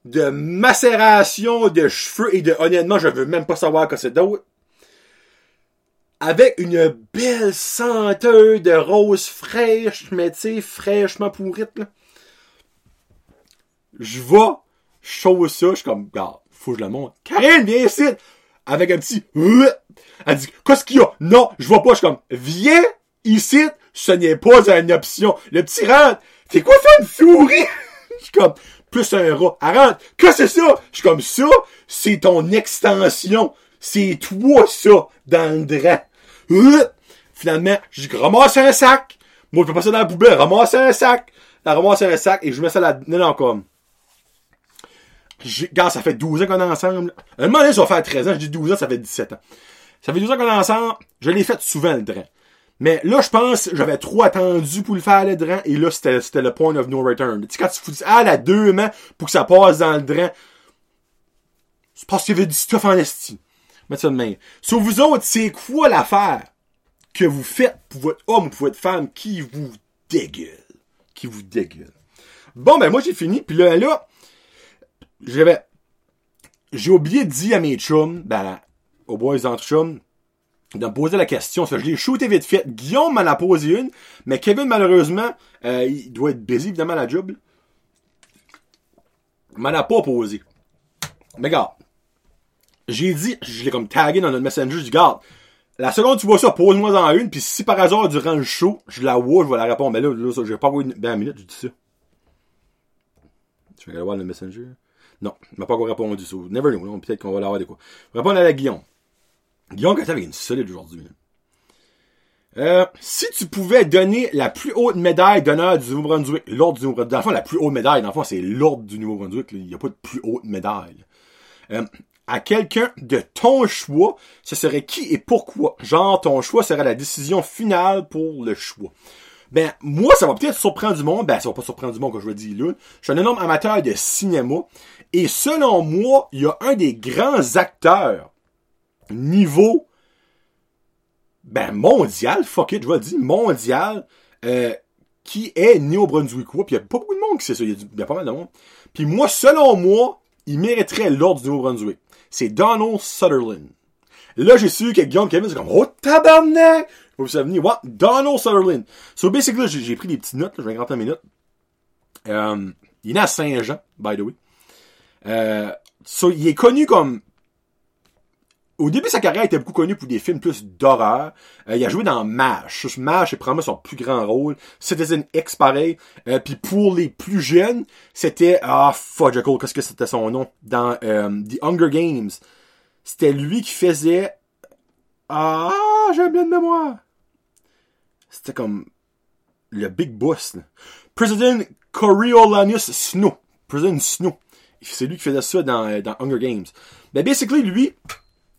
Speaker 1: de macération de cheveux et de honnêtement, je veux même pas savoir que c'est d'autre. Avec une belle senteur de rose fraîche, mais tu sais, fraîchement pourrite, là. Je vais, je chose ça, je suis comme, regarde, faut que je la montre. Karine, viens ici! Avec un petit, elle dit, qu'est-ce qu'il y a? Non, je vois pas, je suis comme, viens ici, ce n'est pas une option. Le petit rentre, t'es quoi faire une souris? Je suis comme, plus un rat. Rentre, que c'est ça? Je suis comme, ça, c'est ton extension. C'est toi, ça, dans le drap. Finalement, j'ai ramassé un sac. Moi, je peux passer dans la poubelle, ramasser un sac. Elle ramasse un sac et je mets ça là, non, non, comme. Regarde, ça fait 12 ans qu'on est ensemble. Un moment donné, ça va faire 13 ans. Je dis 12 ans, ça fait 17 ans. Ça fait 12 ans qu'on est ensemble. Je l'ai fait souvent, le drain. Mais là, je pense, j'avais trop attendu pour le faire, le drain. Et là, c'était, le point of no return. Tu sais, quand tu fous ah, la deux mains pour que ça passe dans le drain, c'est parce qu'il y avait du stuff en esti. Mettez ça de même. Sur vous autres, c'est quoi l'affaire que vous faites pour votre homme ou pour votre femme qui vous dégueule? Qui vous dégueule? Bon, ben, moi, j'ai fini. Puis là, là, j'avais, j'ai oublié de dire à mes chums, ben, aux boys d'entre chums, de me poser la question. Ça, je l'ai shooté vite fait. Guillaume m'en a posé une, mais Kevin, malheureusement, euh, il doit être busy, évidemment, à la job. m'en a pas posé. Mais regarde, j'ai dit, je l'ai comme tagué dans notre messenger, je dis, regarde, la seconde tu vois ça, pose-moi en une, puis si par hasard, durant le show, je la vois, je vais la répondre. Mais là, là, ça, je vais pas avoir une, ben, minute, je dis ça. Tu vas aller voir le messenger? Non, il m'a pas encore répondu. So, never know. non, Peut-être qu'on va l'avoir de quoi. Répondre à la Guillaume. Guillaume, quand avec une solide aujourd'hui. Euh, si tu pouvais donner la plus haute médaille d'honneur du Nouveau-Brunswick, l'ordre du Nouveau-Brunswick, dans le fond, la plus haute médaille, dans le fond, c'est l'ordre du Nouveau-Brunswick, il n'y a pas de plus haute médaille. Euh, à quelqu'un de ton choix, ce serait qui et pourquoi? Genre, ton choix serait la décision finale pour le choix. Ben, moi, ça va peut-être surprendre du monde. Ben, ça va pas surprendre du monde que je vais dire là. Je suis un énorme amateur de cinéma. Et selon moi, il y a un des grands acteurs niveau ben mondial, fuck it, je vais le dire, mondial, euh, qui est néo-brunswickois. Puis il y a pas beaucoup de monde qui sait ça. Il y, a pas mal de monde. Puis moi, selon moi, il mériterait l'ordre du Nouveau-Brunswick. C'est Donald Sutherland. Là, j'ai su que Guillaume Kevin, c'est comme, oh, tabarnak! Vous savez, what? Donald Sutherland. So, basically, j'ai pris des petites notes, je vais rentrer mes notes. Euh, il est né à Saint-Jean, by the way. Euh, so, il est connu comme, au début de sa carrière, il était beaucoup connu pour des films plus d'horreur. Euh, il a joué dans MASH. MASH est probablement son plus grand rôle. Citizen X, pareil. Euh, Puis pour les plus jeunes, c'était... Ah, Jekyll, qu'est-ce que c'était son nom? Dans euh, The Hunger Games. C'était lui qui faisait... Ah, j'ai un blanc de mémoire. C'était comme... Le Big Boss. là. President Coriolanus Snow. President Snow. C'est lui qui faisait ça dans, euh, dans Hunger Games. Ben, basically, lui...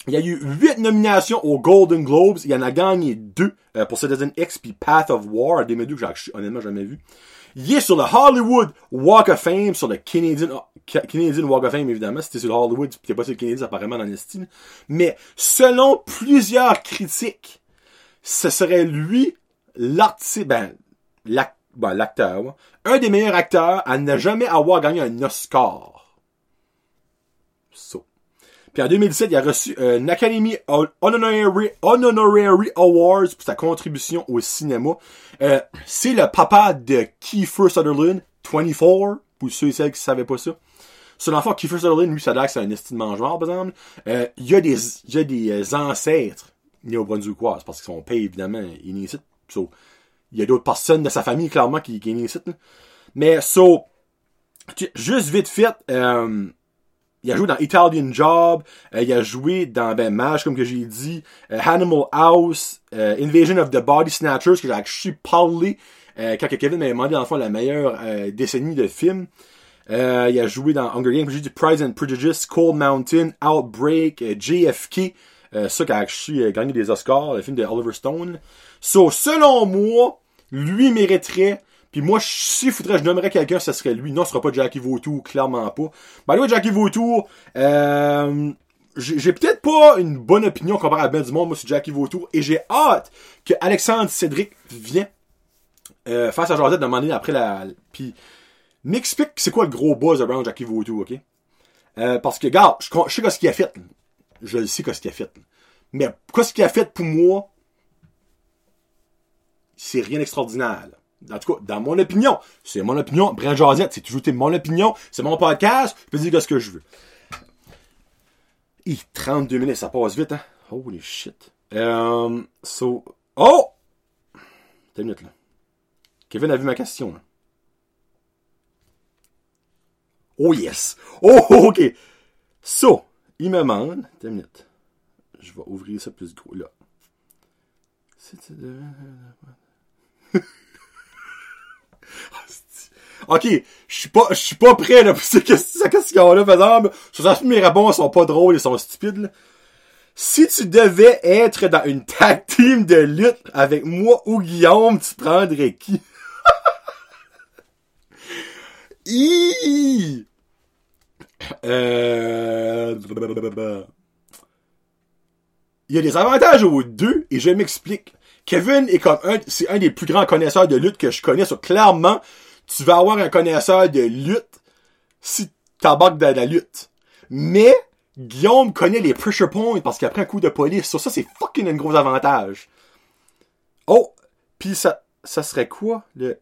Speaker 1: Il a eu huit nominations aux Golden Globes. Il en a gagné deux euh, pour Citizen X puis Path of War, des deux que j'ai honnêtement jamais vu. Il est sur le Hollywood Walk of Fame, sur le Canadian, Ca- Canadian Walk of Fame, évidemment. C'était sur le Hollywood, c'était pas sur le Canadian, apparemment, dans le style. Mais, selon plusieurs critiques, ce serait lui, l'artiste, ben, ben, l'acteur, un des meilleurs acteurs à ne jamais avoir gagné un Oscar. Puis en 2017, il a reçu un Academy Honorary, Honorary Awards pour sa contribution au cinéma. Euh, c'est le papa de Kiefer Sutherland, 24, pour ceux et celles qui ne savaient pas ça. Sur l'enfant, Kiefer Sutherland, lui, ça a que c'est un estime mangeur, par exemple. Euh, il y a des, il y a des euh, ancêtres néo-brunswickois, parce que son père, évidemment, ici. So, il y a d'autres personnes de sa famille, clairement, qui, qui ici. Mais, so, juste vite fait, euh, il a joué dans Italian Job, euh, il a joué dans ben Mage, comme que j'ai dit, euh, Animal House, euh, Invasion of the Body Snatchers, que j'ai parlé quand Kevin m'avait demandé dans le fond la meilleure décennie de films. il a joué dans Hunger Games, j'ai dit Pride and Prejudice, Cold Mountain, Outbreak, JFK, ça qui a gagné des Oscars, le film de Oliver Stone. So, selon moi, lui mériterait puis moi, si faudrait, je nommerais quelqu'un, ce serait lui. Non, ce sera pas Jackie Vautour, clairement pas. Ben oui, Jackie Vautour, euh, j'ai peut-être pas une bonne opinion comparé à Ben du monde, moi, sur Jackie Vautour. Et j'ai hâte que Alexandre Cédric vienne euh, face à Josette demander après la... Puis m'explique c'est quoi le gros buzz around Jackie Vautour, ok? Euh, parce que, gars, je, je sais ce qu'il a fait. Je le sais ce qu'il a fait. Mais quoi ce qu'il a fait pour moi, c'est rien d'extraordinaire. En tout cas, dans mon opinion, c'est mon opinion. Brian Josette, c'est toujours mon opinion. C'est mon podcast. Je peux dire ce que je veux. Et 32 minutes, ça passe vite, hein? Holy shit. Euh, so, oh! T'as une minute, là. Kevin a vu ma question, là. Oh yes! Oh, ok! So, il me demande, t'as une minute. Je vais ouvrir ça plus gros, là. OK, je suis pas, je suis pas prêt, là, pour cette question-là, par exemple. Mes réponses sont pas drôles, ils sont stupides. Si tu devais être dans une tag team de lutte avec moi ou Guillaume, tu prendrais qui? Euh... Il y a des avantages aux deux et je m'explique. Kevin est comme un, c'est un des plus grands connaisseurs de lutte que je connais. So, clairement, tu vas avoir un connaisseur de lutte si t'embarques dans la lutte. Mais, Guillaume connaît les pressure points parce qu'il a pris un coup de police. Sur ça, c'est fucking un gros avantage. Oh! Puis ça, ça serait quoi, le...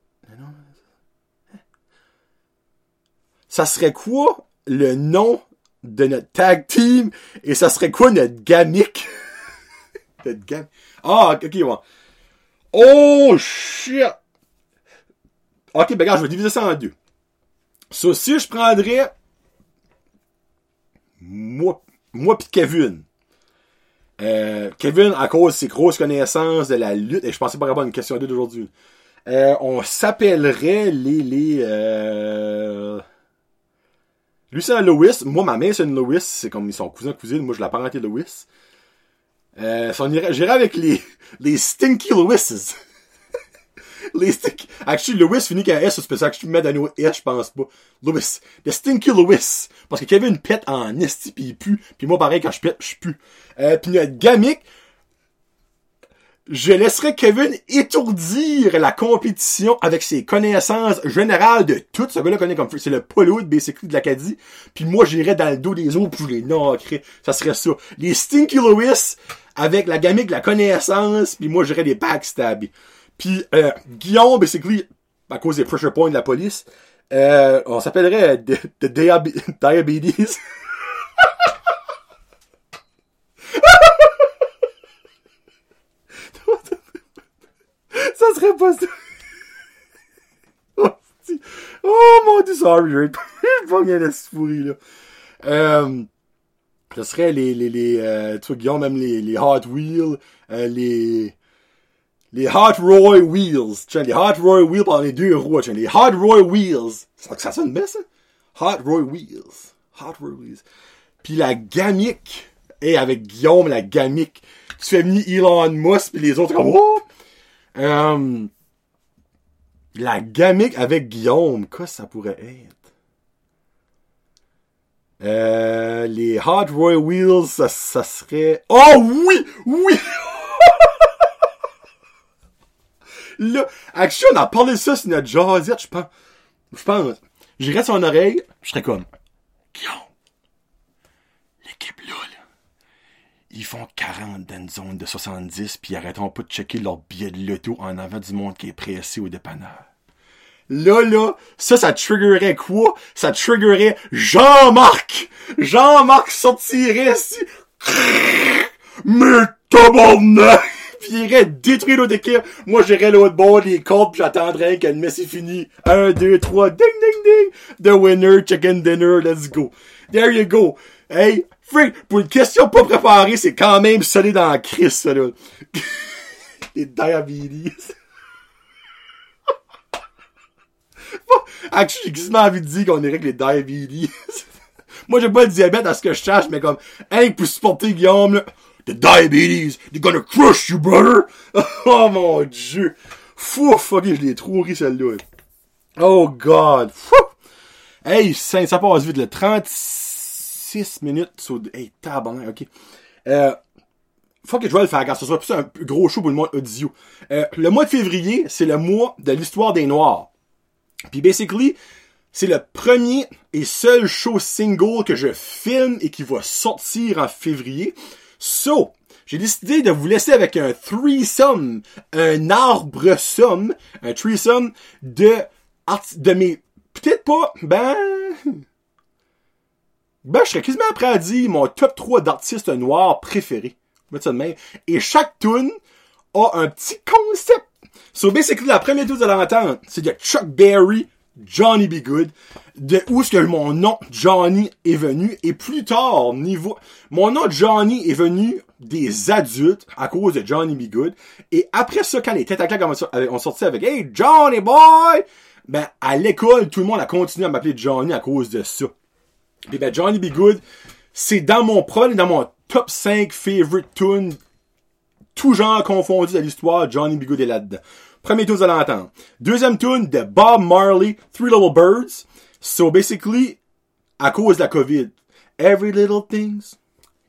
Speaker 1: Ça serait quoi le nom de notre tag team et ça serait quoi notre gamique? Ah, ok, ouais. Oh, shit! Ok, ben regarde, je vais diviser ça en deux. So, si je prendrais moi, moi pis Kevin. Euh, Kevin, à cause de ses grosses connaissances de la lutte, et je pensais pas avoir une question d'aujourd'hui, euh, on s'appellerait les, les, euh... Lui, c'est un Lewis. Moi, ma mère, c'est une Lewis. C'est comme ils sont cousins cousine. Moi, je l'ai parenté Lewis. Euh, j'irais avec les, les Stinky Lewises. les Stinky, actually, Lewis finit qu'un S, c'est ça que je mets dans S, je pense pas. Lewis. Le Stinky Lewis. Parce que Kevin pète en esti pis il pue. Pis moi, pareil, quand je pète, je pue. Euh, pis notre gamique, je laisserai Kevin étourdir la compétition avec ses connaissances générales de tout. Ce gars-là connaît comme c'est le polo de de l'Acadie. Puis moi, j'irais dans le dos des autres pour les nocrer. Ça serait ça. Les Stinky Lewis avec la gamique, la connaissance, puis moi, j'irais des backstab. Puis euh, Guillaume, basically, à cause des pressure points de la police, euh, on s'appellerait The, Diabetes. ça serait pas ça. oh mon dieu, sorry, je vais pas bien la pourri, là. Euh, ce serait les, les, les euh, tu vois, Guillaume, même les, les Hot Wheels, euh, les, les Hot Roy Wheels. Tiens, les Hot Roy Wheels par les deux roues, tiens, les Hot Roy Wheels. Ça, ça sonne bien, ça? Hot Roy Wheels. Hot Roy Wheels. Puis la gamique. Et avec Guillaume, la gamique. Tu fais venir Elon Musk, puis les autres comme, oh! Euh, la gamique avec Guillaume, quoi ça pourrait être? Euh, les Hot Roy Wheels, ça, ça serait... Oh oui! Oui! Là, action, on a parlé de ça sur notre jasette, je pense. Je pense. J'irais sur son oreille, je serais comme... Guillaume, l'équipe là, ils font 40 dans une zone de 70 puis ils arrêteront pas de checker leur billet de loto en avant du monde qui est pressé au dépanneur. Là, là, ça, ça triggerait quoi? Ça triggerait Jean-Marc! Jean-Marc sortirait ici. Mais tabarnak! Pis il irait détruire l'autre équipe. Moi, j'irais l'autre bord des comptes pis j'attendrais qu'elle messe est fini. Un, deux, trois, ding, ding, ding! The winner, chicken dinner, let's go. There you go. Hey, freak, pour une question pas préparée, c'est quand même solide dans la crise, ça, là. Les diabetes. Actually, j'ai quasiment envie de dire qu'on irait avec les diabetes. Moi, j'ai pas le diabète à ce que je cherche, mais comme, hey, pour supporter Guillaume, là, the diabetes, they're gonna crush you, brother! oh mon dieu! Fouf, ok, je l'ai trop ri celle-là. Oh god! Fouf! Hey, ça, ça passe vite, le 36 minutes sur... Hey, tabarnak, ok. Euh, faut que je vais le faire, car ce soit plus un gros show pour le mois audio. Euh, le mois de février, c'est le mois de l'histoire des Noirs. Puis basically, c'est le premier et seul show single que je filme et qui va sortir en février. So, j'ai décidé de vous laisser avec un threesome, un arbre somme, un threesome de de mes peut-être pas ben ben je serais quasiment prêt à dire mon top 3 d'artistes noirs préférés. Mettre ça de même. Et chaque tune a un petit concept. So basically la première tune de l'entendre, c'est de Chuck Berry Johnny B. Good, de où est-ce que mon nom Johnny est venu, et plus tard, niveau, mon nom Johnny est venu des adultes à cause de Johnny B. Good, et après ça, quand les têtes à claque ont sorti avec Hey Johnny Boy, ben, à l'école, tout le monde a continué à m'appeler Johnny à cause de ça. Et ben, Johnny B. Good, c'est dans mon pro, dans mon top 5 favorite tunes, tout genre confondu de l'histoire, Johnny B. Good est là-dedans. Premier tune, vous allez. Deuxième tune de Bob Marley, Three Little Birds. So basically, à cause de la COVID, every little thing's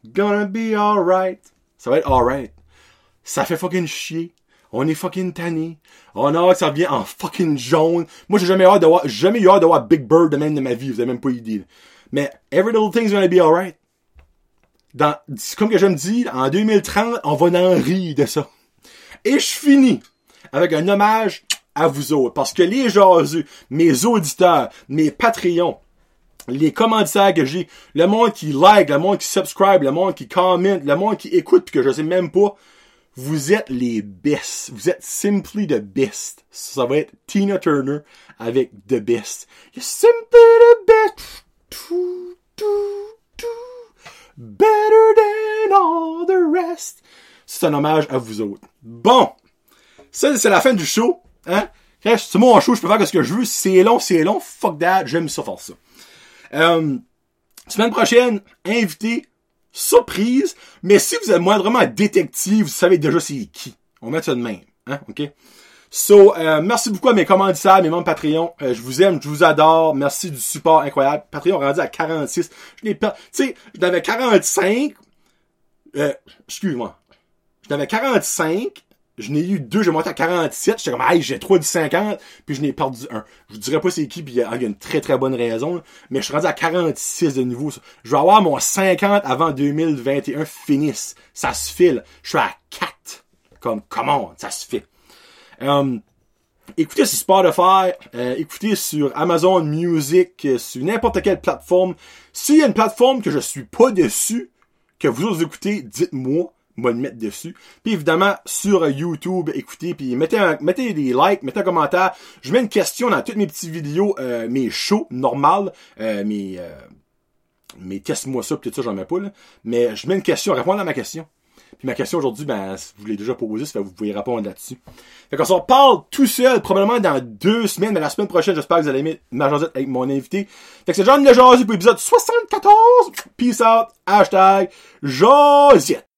Speaker 1: gonna be alright. Ça va être alright. Ça fait fucking chier. On est fucking tanné. On a hâte que ça vient en fucking jaune. Moi, j'ai jamais hâte de voir, jamais eu hâte de voir Big Bird de même de ma vie. Vous avez même pas idée. Mais every little thing's gonna be alright. Dans, comme que je me dis, en 2030, on va en rire de ça. Et je finis avec un hommage à vous autres. Parce que les jaseux, mes auditeurs, mes Patreons, les commentaires que j'ai, le monde qui like, le monde qui subscribe, le monde qui commente, le monde qui écoute, puis que je sais même pas, vous êtes les best. Vous êtes simply the best. Ça va être Tina Turner avec The Best. You're simply the best. Better than all the rest. C'est un hommage à vous autres. Bon. Ça, c'est la fin du show. Hein? C'est mon show, je peux faire ce que je veux. C'est long, c'est long. Fuck that. J'aime ça faire ça. Euh, semaine prochaine, invité, surprise. Mais si vous êtes moindrement détective, vous savez déjà c'est qui. On met ça de même. Hein? OK? So, euh, merci beaucoup à mes commanditaires, mes membres Patreon. Euh, je vous aime, je vous adore. Merci du support incroyable. Patreon rendu à 46. Je n'ai pas, tu sais, j'en avais 45. Euh, excuse-moi. J'en avais 45 je n'ai eu deux, j'ai monté à 47, j'étais comme, hey, j'ai trois du 50, puis je n'ai perdu un. Je vous dirais pas c'est qui, puis il y, a une très très bonne raison, mais je suis rendu à 46 de niveau. Je vais avoir mon 50 avant 2021 finisse. Ça se file. Je suis à 4. Comme, comment, ça se fait. Um, écoutez sur Spotify, euh, écoutez sur Amazon Music, euh, sur n'importe quelle plateforme. S'il y a une plateforme que je suis pas dessus, que vous autres écoutez, dites-moi moi le mettre dessus. Puis évidemment, sur YouTube, écoutez, puis mettez, un, mettez des likes, mettez un commentaire. Je mets une question dans toutes mes petites vidéos, euh, mes shows normales, euh, mes, euh, mes teste-moi ça, peut-être ça, j'en mets pas, là. Mais je mets une question, répondre à ma question. Ma question aujourd'hui, ben, vous l'avez déjà posée, ça que vous pouvez répondre là-dessus. Fait qu'on s'en parle tout seul, probablement dans deux semaines, mais la semaine prochaine, j'espère que vous allez aimer ma avec mon invité. Fait que c'est John Le pour l'épisode 74. Peace out. Hashtag Josette.